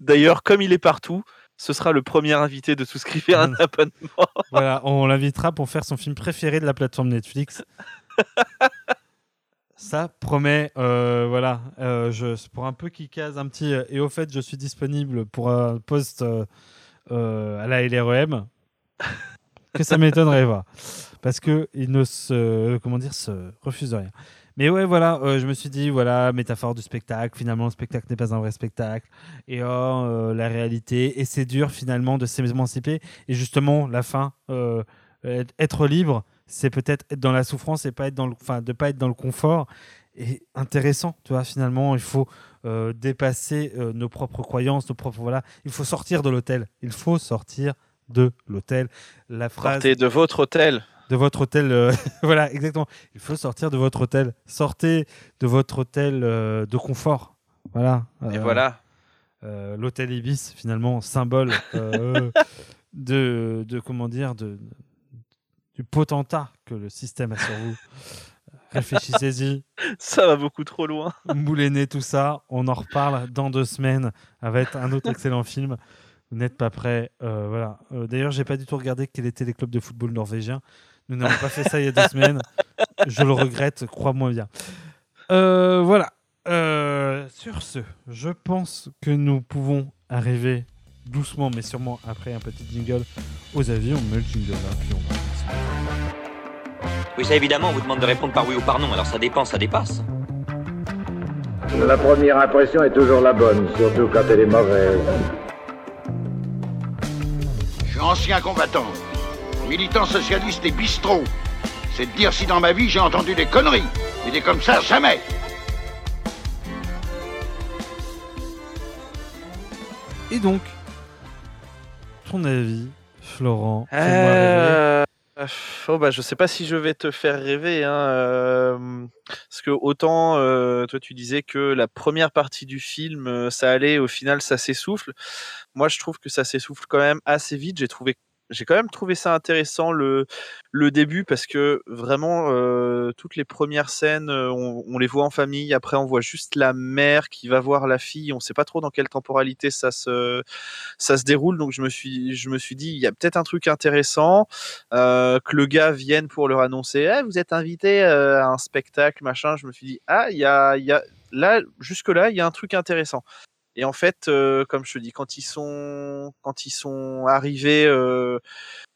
d'ailleurs, comme il est partout, ce sera le premier invité de souscrire un abonnement. Voilà, on l'invitera pour faire son film préféré de la plateforme Netflix. Ça promet, euh, voilà, euh, je, c'est pour un peu qui case un petit. euh, et au fait, je suis disponible pour un poste euh, euh, à la LREM. que ça m'étonnerait pas. Parce que il ne se, comment dire, se refuse de rien. Mais ouais, voilà, euh, je me suis dit, voilà, métaphore du spectacle. Finalement, le spectacle n'est pas un vrai spectacle. Et oh, euh, la réalité. Et c'est dur finalement de s'émanciper. Et justement, la fin, euh, être- libre, c'est peut-être être dans la souffrance et pas être dans le, de pas être dans le confort. Et intéressant, tu vois, finalement, il faut dépasser nos propres croyances, nos propres voilà. Il faut sortir de l'hôtel. Il faut sortir de l'hôtel. La phrase Sortez de votre hôtel. De votre hôtel. euh, voilà, exactement. Il faut sortir de votre hôtel. Sortez de votre hôtel euh, de confort. Voilà. Et Euh, voilà. L'hôtel Ibis, finalement, symbole de, de, comment dire, de, du potentat que le système a sur vous. Réfléchissez-y, Ça va beaucoup trop loin. moulinez tout ça. On en reparle dans deux semaines avec un autre excellent film. Vous n'êtes pas prêts. euh, voilà. Euh, D'ailleurs, j'ai pas du tout regardé quels étaient les clubs de football norvégiens. Nous n'avons pas fait ça il y a deux semaines. Je le regrette, crois-moi bien. Euh, voilà. Euh, sur ce, je pense que nous pouvons arriver doucement, mais sûrement après un petit jingle aux avis. On met le jingle là, puis on va. Oui, ça évidemment, on vous demande de répondre par oui ou par non, alors ça dépend, ça dépasse. La première impression est toujours la bonne, surtout quand elle est mauvaise. Je suis ancien combattant, militant socialiste et bistrot. C'est de dire si dans ma vie j'ai entendu des conneries. Mais des comme ça, jamais. Et donc, ton avis, Florent. Euh, oh bah, je sais pas si je vais te faire rêver. Hein, euh, parce que autant, euh, toi, tu disais que la première partie du film, euh, ça allait, au final, ça s'essouffle. Moi, je trouve que ça s'essouffle quand même assez vite. J'ai trouvé. J'ai quand même trouvé ça intéressant le, début parce que vraiment euh, toutes les premières scènes euh, on, les voit en famille après on voit juste la mère qui va voir la fille on sait pas trop dans quelle temporalité ça se ça se déroule donc je me suis je me suis dit il y a peut-être un truc intéressant euh, que le gars vienne pour leur annoncer Eh, vous êtes invité à un spectacle machin je me suis dit ah il y a y a là jusque là il y a un truc intéressant et en fait, euh, comme je te dis, quand ils sont, quand ils sont arrivés, euh,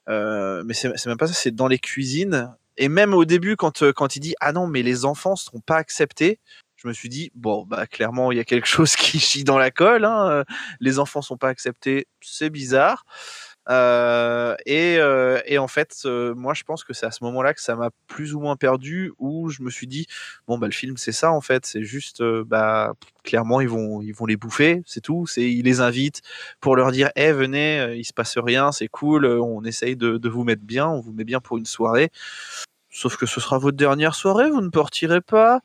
euh, mais c'est même pas ça, c'est dans les cuisines. Et même au début, quand, quand il dit ah non, mais les enfants seront pas acceptés, je me suis dit bon bah clairement il y a quelque chose qui chie dans la colle. Hein. Les enfants sont pas acceptés, c'est bizarre. Euh, et, euh, et en fait, moi je pense que c'est à ce moment-là que ça m'a plus ou moins perdu, où je me suis dit bon bah le film c'est ça en fait, c'est juste euh, bah clairement ils vont ils vont les bouffer, c'est tout. C'est ils les invitent pour leur dire eh venez, euh, il se passe rien, c'est cool, on essaye de, de vous mettre bien, on vous met bien pour une soirée. Sauf que ce sera votre dernière soirée, vous ne partirez pas.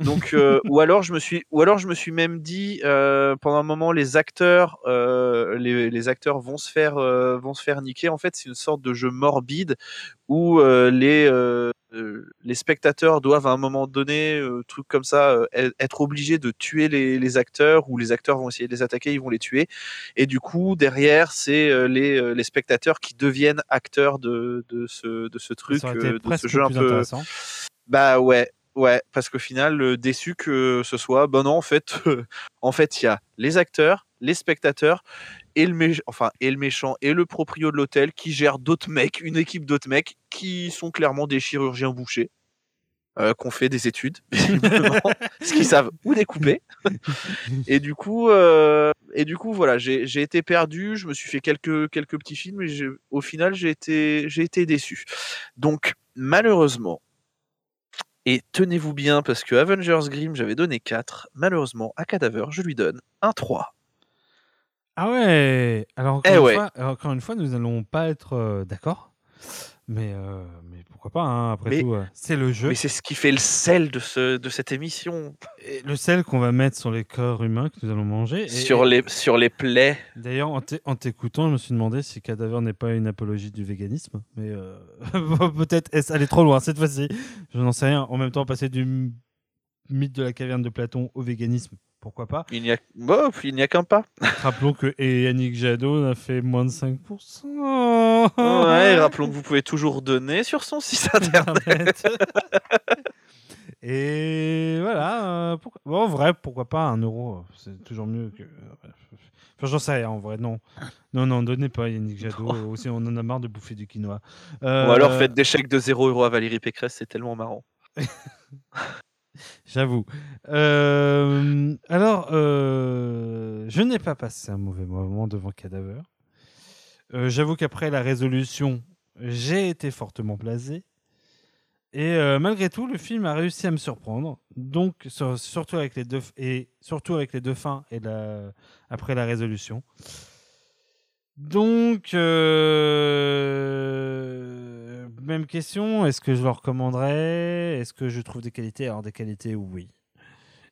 Donc euh, ou alors je me suis ou alors je me suis même dit euh, pendant un moment les acteurs euh, les, les acteurs vont se faire euh, vont se faire niquer. En fait c'est une sorte de jeu morbide où euh, les euh, les spectateurs doivent à un moment donné euh, truc comme ça euh, e- être obligés de tuer les, les acteurs ou les acteurs vont essayer de les attaquer ils vont les tuer. Et du coup derrière c'est euh, les, euh, les spectateurs qui deviennent acteurs de, de ce de ce truc Ça aurait été de ce jeu un peu intéressant. bah ouais, ouais, parce qu'au final, euh, déçu que ce soit, ben non, en fait, en fait, il y a les acteurs, les spectateurs et le mé- enfin et le méchant et le proprio de l'hôtel qui gère d'autres mecs, une équipe d'autres mecs qui sont clairement des chirurgiens bouchers. Euh, qu'on fait des études, parce qu'ils savent où découper. et du coup, euh, et du coup, voilà, j'ai été perdu. Je me suis fait quelques quelques petits films, et au final, j'ai été j'ai été déçu. Donc, malheureusement, et tenez-vous bien, parce que Avengers Grimm, j'avais donné 4. Malheureusement, à Cadaver, je lui donne un 3. Ah ouais Alors encore, Eh une, ouais. fois, encore une fois, nous n'allons pas être euh, d'accord. Mais, euh, mais pourquoi pas, hein, après Mais- tout. euh, c'est le jeu. Mais c'est ce qui fait le sel de, ce, de cette émission. Et le sel qu'on va mettre sur les corps humains que nous allons manger. Et- sur, les, sur les plaies. D'ailleurs, en t'é- en t'écoutant, je me suis demandé si Cadaver n'est pas une apologie du véganisme. Mais euh, peut-être est-ce aller trop loin cette fois-ci? Je n'en sais rien. En même temps, passer du mythe de la caverne de Platon au véganisme, pourquoi pas. Il n'y a, n'y a qu'un pas. Rappelons que et Yannick Jadot a fait moins de 5%. Ouais, rappelons que vous pouvez toujours donner sur son site internet. Et voilà. euh, bon, en vrai, pourquoi pas un euro C'est toujours mieux que. Enfin, j'en sais rien en vrai. Non, non, non, donnez pas Yannick Jadot. Aussi, on en a marre de bouffer du quinoa. Ou alors Euh, faites des chèques de 0 euro à Valérie Pécresse, c'est tellement marrant. J'avoue. Euh, alors, euh, je n'ai pas passé un mauvais moment devant Cadaver. Euh, J'avoue qu'après la résolution, j'ai été fortement blasé. Et malgré tout, le film a réussi à me surprendre. Donc, sur- surtout avec les deux et surtout avec les deux fins et après la résolution. Donc, même question. Est-ce que je le recommanderais Est-ce que je trouve des qualités? Alors, des qualités, oui.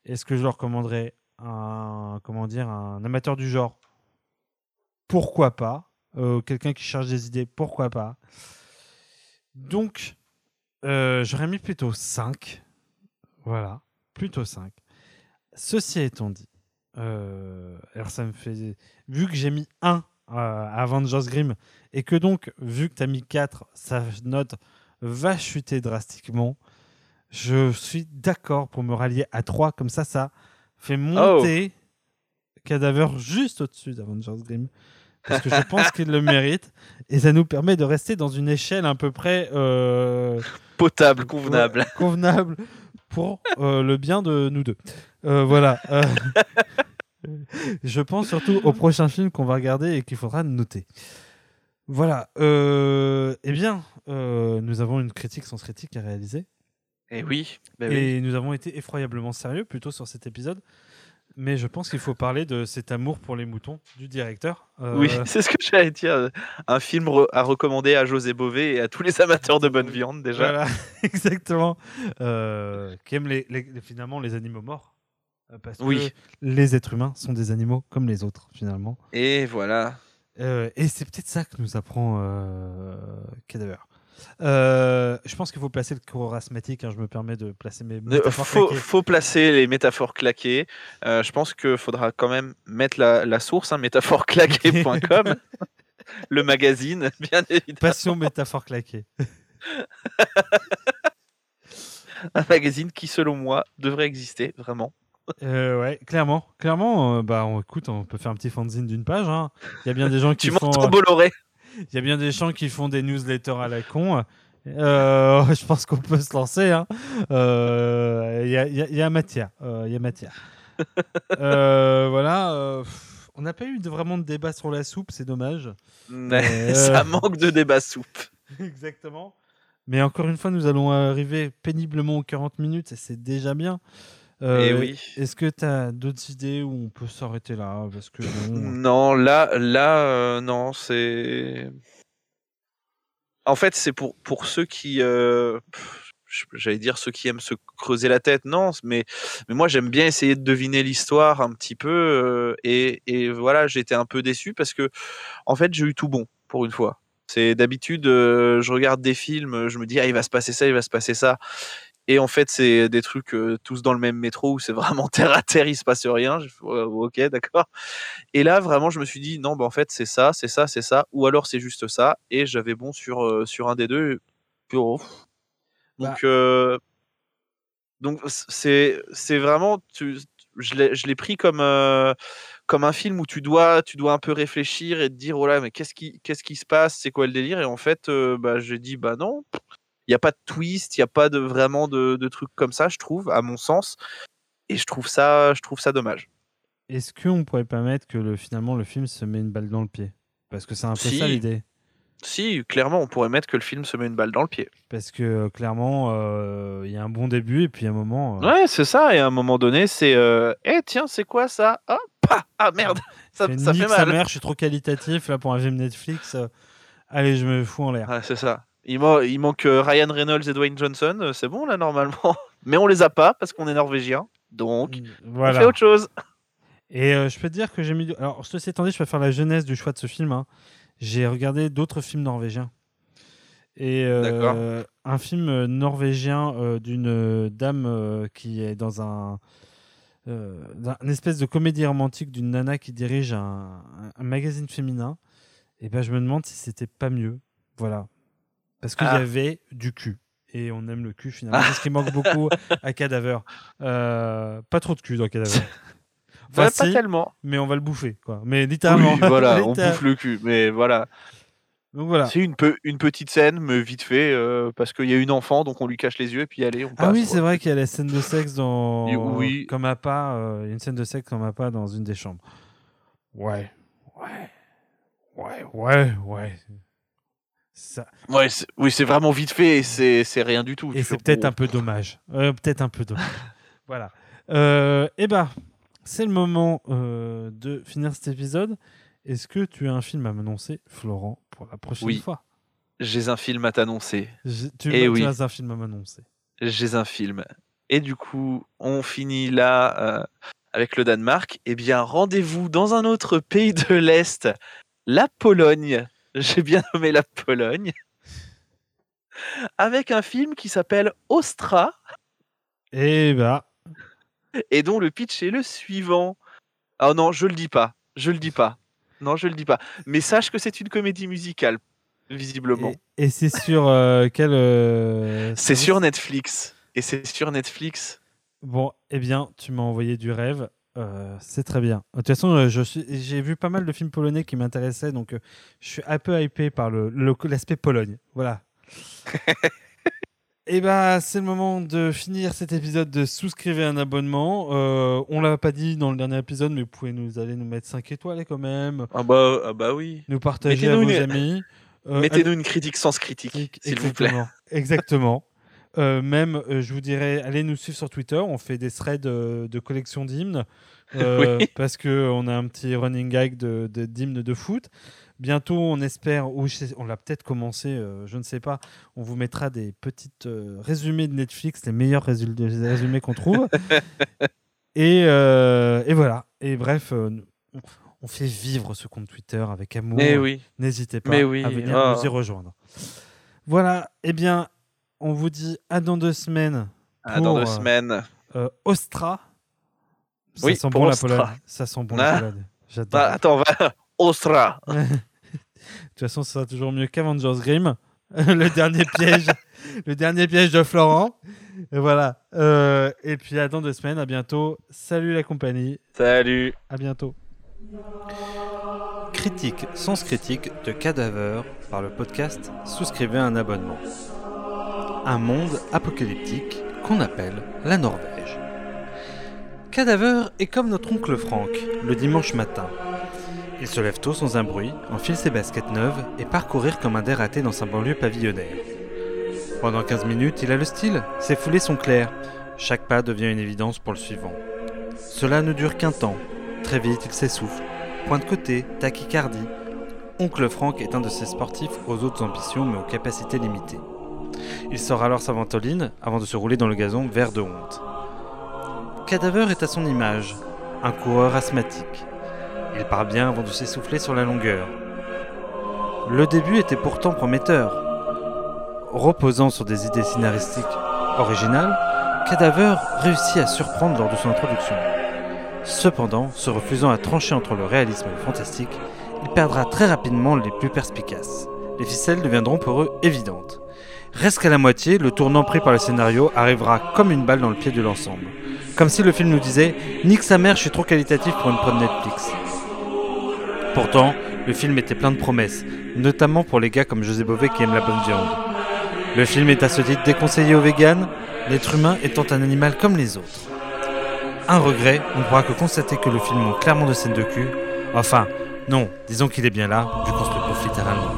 Est-ce que je le recommanderais un, comment dire, un amateur du genre? Pourquoi pas? Euh, Quelqu'un qui cherche des idées Pourquoi pas? Donc, euh, j'aurais mis plutôt 5. Voilà, plutôt 5. Ceci étant dit, euh, alors ça me fait. Vu que j'ai mis 1 à Avengers Grimm et que donc, vu que tu as mis 4, sa note va chuter drastiquement, je suis d'accord pour me rallier à 3. Comme ça, ça fait monter Cadaver juste au-dessus d'Avengers Grimm. Parce que je pense qu'il le mérite. Et ça nous permet de rester dans une échelle à peu près. euh, Potable, convenable. Ouais, convenable pour euh, le bien de nous deux. Euh, voilà. je pense surtout au prochain film qu'on va regarder et qu'il faudra noter. Voilà. euh, eh bien, euh, nous avons une critique sans critique à réaliser. Et oui, bah oui. Et nous avons été effroyablement sérieux plutôt sur cet épisode. Mais je pense qu'il faut parler de cet amour pour les moutons du directeur. Euh, Oui, c'est ce que j'allais dire. Un film re- à recommander à José Bové et à tous les amateurs de bonne viande déjà. Voilà, exactement. Qui aiment les, les- les- finalement les animaux morts. Euh, Parce Oui. que les êtres humains sont des animaux comme les autres, finalement. Et voilà. Euh, et c'est peut-être ça que nous apprend euh, Cadaver. Euh, je pense qu'il faut placer le asthmatique. hein, je me permets de placer mes métaphores faut, claquées. faut placer les métaphores claquées. Euh, je pense qu'il faudra quand même mettre la, la source, hein, métaphoresclaquées.com, le magazine, bien évidemment. Passion métaphore claquée. Un magazine qui, selon moi, devrait exister, vraiment. Euh, ouais, clairement, clairement, euh, bah, on, écoute, on peut faire un petit fanzine d'une page. hein. Il y a bien des gens qui Tu font. euh, Bolloré Il y a bien des gens qui font des newsletters à la con. Je pense qu'on peut se lancer. hein. Il y, a, il y a- il y a matière. Il y a matière. Voilà. on n'a pas eu de, vraiment de débat sur la soupe, c'est dommage. Mais Ça manque de débat soupe. Exactement. Mais encore une fois, nous allons arriver péniblement aux 40 minutes et c'est déjà bien. Euh, Eh oui. Est-ce que tu as d'autres idées où on peut s'arrêter là Parce que bon, Non, là, là, euh, non, c'est. En fait, c'est pour, pour ceux qui. euh, J'allais dire ceux qui aiment se creuser la tête, non, mais, mais moi j'aime bien essayer de deviner l'histoire un petit peu. euh, et, et voilà, j'étais un peu déçu parce que, en fait, j'ai eu tout bon pour une fois. C'est d'habitude, euh, je regarde des films, je me dis, ah, il va se passer ça, il va se passer ça. Et en fait, c'est des trucs euh, tous dans le même métro où c'est vraiment terre à terre, il se passe rien. Je ok, d'accord. Et là, vraiment, je me suis dit, non, bah, en fait, c'est ça, c'est ça, c'est ça, ou alors c'est juste ça. Et j'avais bon sur, euh, sur un des deux. Pff. Donc, Bah. euh, donc c'est c'est vraiment, tu, je l'ai pris comme, comme un film où tu dois, tu dois un peu réfléchir et te dire, oh là, mais qu'est-ce qui, qu'est-ce qui se passe, c'est quoi le délire? Et en fait, euh, bah, j'ai dit, bah non, il n'y a pas de twist, il n'y a pas de, vraiment de, de trucs comme ça, je trouve, à mon sens. Et je trouve ça, je trouve ça dommage. est-ce qu'on pourrait pas mettre que le, finalement le film se met une balle dans le pied? Parce que c'est un peu Si. ça l'idée. Si, clairement, on pourrait mettre que le film se met une balle dans le pied. Parce que euh, clairement, euh, il y a un bon début et puis à un moment. euh, Ouais, c'est ça. Et à un moment donné, c'est, euh, eh tiens, c'est quoi ça? Ah, ah merde, ça, fait ça fait nique sa mal. mère, je suis trop qualitatif là pour un film Netflix. allez, je me fous en l'air. Ouais, c'est ça. Il, man- il manque euh, Ryan Reynolds et Dwayne Johnson, euh, c'est bon là normalement. Mais on les a pas parce qu'on est norvégien. Donc, on Voilà. fait autre chose. Et euh, je peux te dire que j'ai mis. Alors, ceci étant dit, je vais faire la genèse du choix de ce film. hein. J'ai regardé d'autres films norvégiens. Et euh, D'accord. un film norvégien euh, d'une dame qui est dans un. une espèce de comédie romantique d'une nana qui dirige un, un- un magazine féminin. Et ben, je me demande si c'était pas mieux. Voilà. Parce qu'il y Ah. avait du cul. Et on aime le cul finalement. C'est ce qui manque beaucoup à Cadaver. Euh, pas trop de cul dans Cadaver. Ouais, Enfin, pas tellement. mais on va le bouffer. Quoi. Mais littéralement. Oui, voilà, on bouffe le cul. Mais voilà. Donc voilà. C'est une, petite scène, mais vite fait, euh, parce qu'il y a une enfant, donc on lui cache les yeux, et puis allez, on passe. Ah oui, c'est vrai qu'il y a la scène de sexe dans. Et oui. Comme euh, il y a une scène de sexe comme appât dans une des chambres. Ouais. Ouais. Ouais, ouais, ouais. Ça... Ouais, oui, c'est vraiment vite fait, et c'est rien du tout. Et c'est fais, peut-être un peu dommage. Euh, peut-être un peu dommage. voilà. Euh, eh ben, c'est le moment euh, de finir cet épisode. Est-ce que tu as un film à m'annoncer, Florent, pour la prochaine Oui. fois? J'ai un film à t'annoncer. Tu, Eh tu oui. as un film à m'annoncer. J'ai un film. Et du coup, on finit là euh, avec le Danemark. Eh bien, rendez-vous dans un autre pays de l'Est, la Pologne. J'ai bien nommé la Pologne. Avec un film qui s'appelle Ostra Eh ben, et dont le pitch est le suivant. Ah non, je le dis pas. Je le dis pas. Non, je le dis pas. Mais sache que c'est une comédie musicale, visiblement. et, et c'est sur euh, quel. euh, C'est sur Netflix. Et c'est sur Netflix. Bon, eh bien, tu m'as envoyé du rêve. Euh, c'est très bien. De toute façon, euh, je suis, j'ai vu pas mal de films polonais qui m'intéressaient, donc euh, je suis un peu hypé par le, le- l'aspect Pologne. Voilà. Et bah, c'est le moment de finir cet épisode de souscrivez un abonnement. Euh, on l'a pas dit dans le dernier épisode, mais vous pouvez nous aller nous mettre 5 étoiles quand même, Ah bah, ah bah oui. nous partager à Mettez-nous vos une- amis. Euh, Mettez-nous une critique sans critique, s'il vous plaît. Exactement. Euh, même, euh, je vous dirais, allez nous suivre sur Twitter. On fait des threads euh, de collection d'hymnes Oui. parce que on a un petit running gag de- d'hymnes de, foot. Bientôt, on espère, ou sais- on l'a peut-être commencé, je ne sais pas. On vous mettra des petites résumés de Netflix, les meilleurs résumés qu'on trouve. et, et voilà. Et bref, on, fait vivre ce compte Twitter avec amour. Oui. N'hésitez pas Mais oui, à venir ah. nous y rejoindre. Voilà, eh bien, on vous dit à dans deux semaines. Ah, dans deux euh, semaines. euh, Ostra. Ça Oui, sent bon la. Pologne. Ça sent bon Ah. la Pologne. J'adore. Ah, attends, va. Ostra. De toute façon, ce sera toujours mieux qu'Avengers Grimm. le dernier piège, le dernier piège de Florent. Et voilà. Euh, et puis à dans deux semaines. À bientôt. Salut la compagnie. Salut. À bientôt. Critique, sens critique de Cadaver par le podcast Souscrivez un abonnement. Un monde apocalyptique qu'on appelle la Norvège. Cadaver est comme notre oncle Franck le dimanche matin. Il se lève tôt sans un bruit, enfile ses baskets neuves et part courir comme un dératé dans sa banlieue pavillonnaire. Pendant 15 minutes, il a le style, ses foulées sont claires. Chaque pas devient une évidence pour le suivant. Cela ne dure qu'un temps. Très vite, il s'essouffle. Point de côté, tachycardie. Oncle Franck est un de ces sportifs aux autres ambitions mais aux capacités limitées. Il sort alors sa ventoline avant de se rouler dans le gazon vert de honte. Cadaver est à son image, un coureur asthmatique. Il part bien avant de s'essouffler sur la longueur. Le début était pourtant prometteur. Reposant sur des idées scénaristiques originales, Cadaver réussit à surprendre lors de son introduction. Cependant, se refusant à trancher entre le réalisme et le fantastique, il perdra très rapidement les plus perspicaces. Les ficelles deviendront pour eux évidentes. Reste qu'à la moitié, le tournant pris par le scénario arrivera comme une balle dans le pied de l'ensemble. Comme si le film nous disait Nique sa mère, je suis trop qualitatif pour une prod Netflix. Pourtant, le film était plein de promesses, notamment pour les gars comme José Bové qui aiment la bonne viande. Le film est à ce titre déconseillé aux véganes, l'être humain étant un animal comme les autres. Un regret, on ne pourra que constater que le film manque clairement de scènes de cul. Enfin, non, disons qu'il est bien là, vu qu'on se le bouffe littéralement.